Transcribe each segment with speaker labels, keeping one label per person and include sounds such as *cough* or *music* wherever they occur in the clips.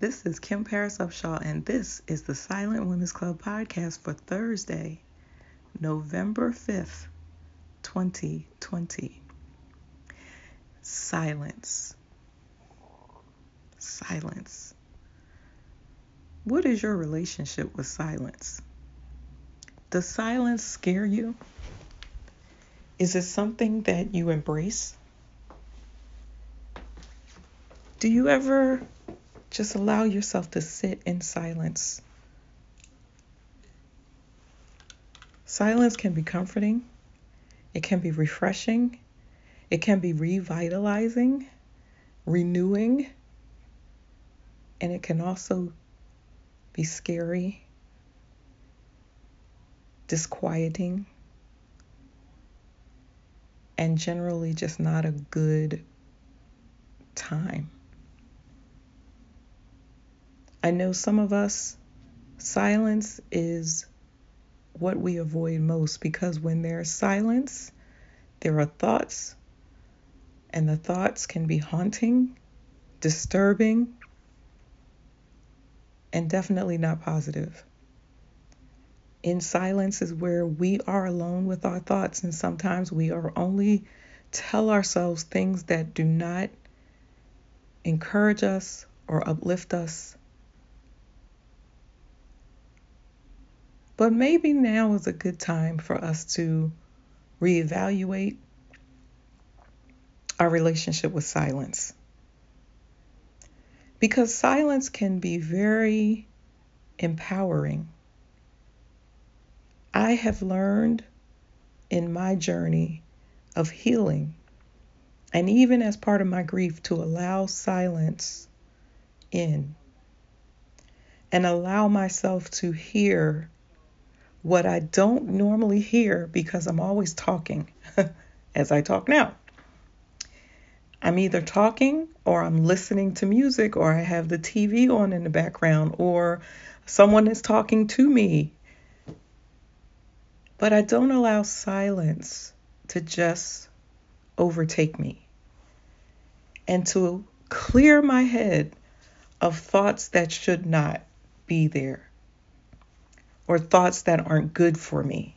Speaker 1: This is Kim Paris Upshaw, and this is the Silent Women's Club podcast for Thursday, November 5th, 2020. Silence. Silence. What is your relationship with silence? Does silence scare you? Is it something that you embrace? Do you ever just allow yourself to sit in silence? Silence can be comforting, it can be refreshing, it can be revitalizing, renewing, and it can also be scary, disquieting, and generally just not a good time. I know some of us, silence is what we avoid most because when there's silence, there are thoughts, and the thoughts can be haunting, disturbing, and definitely not positive. In silence is where we are alone with our thoughts, and sometimes we are only tell ourselves things that do not encourage us or uplift us. But maybe now is a good time for us to reevaluate our relationship with silence. Because silence can be very empowering. I have learned in my journey of healing, and even as part of my grief, to allow silence in and allow myself to hear what I don't normally hear because I'm always talking *laughs* as I talk now. I'm either talking or I'm listening to music or I have the TV on in the background or someone is talking to me. But I don't allow silence to just overtake me and to clear my head of thoughts that should not be there or thoughts that aren't good for me.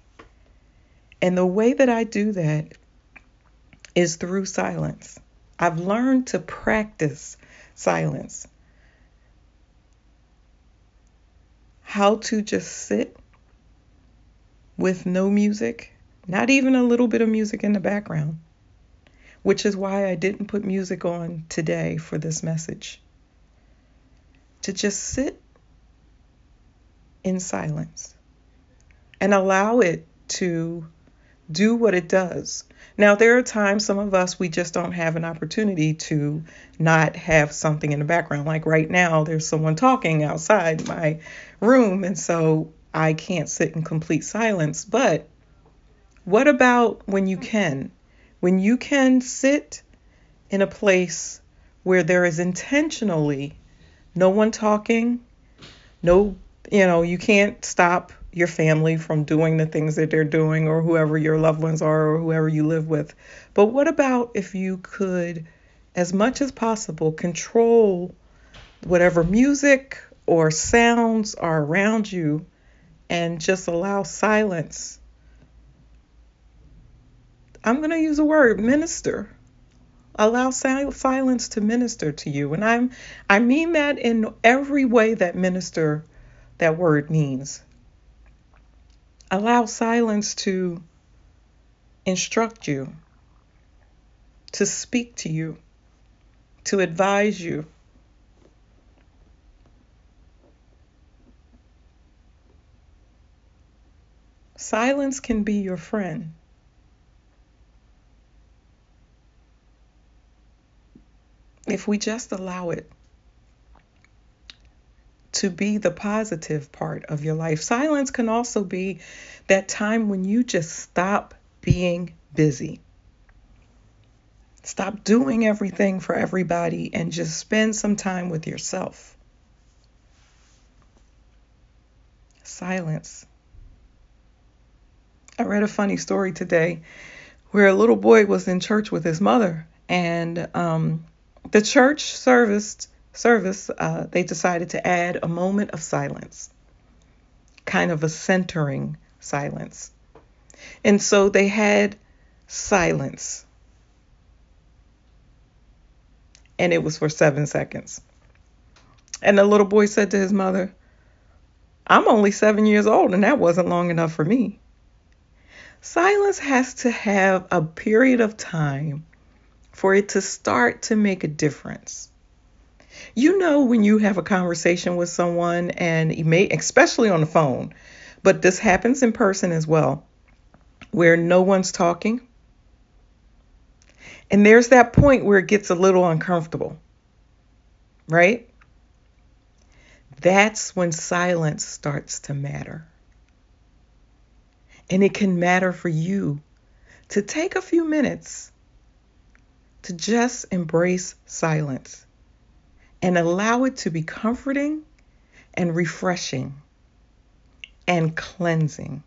Speaker 1: And the way that I do that is through silence. I've learned to practice silence. How to just sit with no music, not even a little bit of music in the background, which is why I didn't put music on today for this message. To just sit in silence and allow it to do what it does. Now, there are times some of us we just don't have an opportunity to not have something in the background. Like right now, there's someone talking outside my room, and so I can't sit in complete silence. But what about when you can? When you can sit in a place where there is intentionally no one talking, no, you know, you can't stop your family from doing the things that they're doing or whoever your loved ones are or whoever you live with. But what about if you could, as much as possible, control whatever music or sounds are around you and just allow silence? I'm going to use a word minister. Allow silence to minister to you. And I'm I mean that in every way that minister that word means. Allow silence to instruct you, to speak to you, to advise you. Silence can be your friend. If we just allow it to be the positive part of your life. Silence can also be that time when you just stop being busy. Stop doing everything for everybody and just spend some time with yourself. Silence. I read a funny story today where a little boy was in church with his mother, and um, the church service service, uh, they decided to add a moment of silence, kind of a centering silence. And so they had silence. And it was for seven seconds. And the little boy said to his mother, I'm only seven years old, and that wasn't long enough for me. Silence has to have a period of time for it to start to make a difference. You know when you have a conversation with someone and may especially on the phone, but this happens in person as well, where no one's talking. And there's that point where it gets a little uncomfortable. Right? That's when silence starts to matter. And it can matter for you to take a few minutes to just embrace silence and allow it to be comforting and refreshing and cleansing.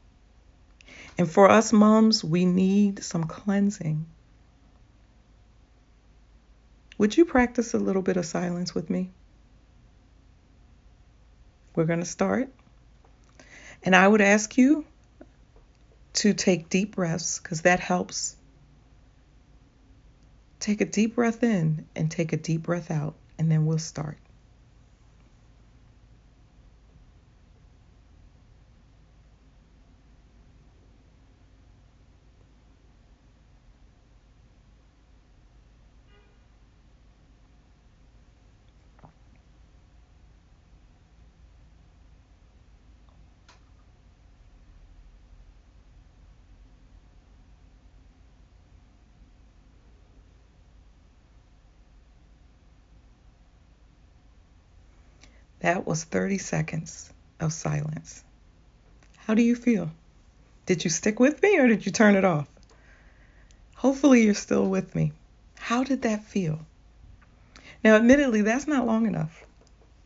Speaker 1: And for us moms, we need some cleansing. Would you practice a little bit of silence with me? We're going to start. And I would ask you to take deep breaths because that helps. Take a deep breath in and take a deep breath out, and then we'll start. That was 30 seconds of silence. How do you feel? Did you stick with me or did you turn it off? Hopefully, you're still with me. How did that feel? Now, admittedly, that's not long enough.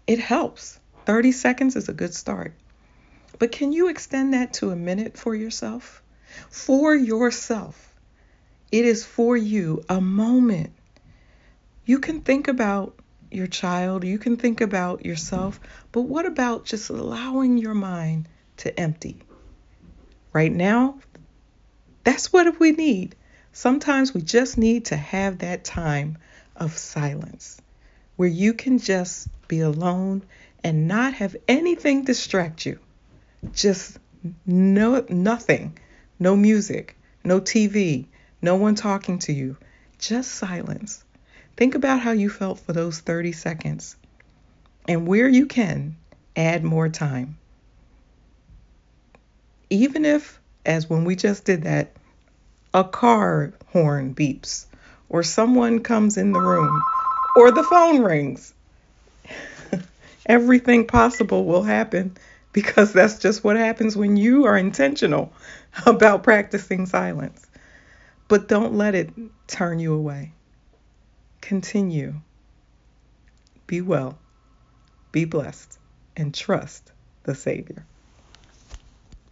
Speaker 1: It helps. 30 seconds is a good start. But can you extend that to a minute for yourself? For yourself. It is for you, a moment. You can think about your child, you can think about yourself, but what about just allowing your mind to empty? Right now, that's what we need. Sometimes we just need to have that time of silence where you can just be alone and not have anything distract you. Just no nothing, no music, no TV, no one talking to you, just silence. Think about how you felt for those 30 seconds and where you can add more time. Even if, as when we just did that, a car horn beeps, or someone comes in the room, or the phone rings, *laughs* everything possible will happen because that's just what happens when you are intentional *laughs* about practicing silence. But don't let it turn you away. Continue. Be well, be blessed, and trust the Savior.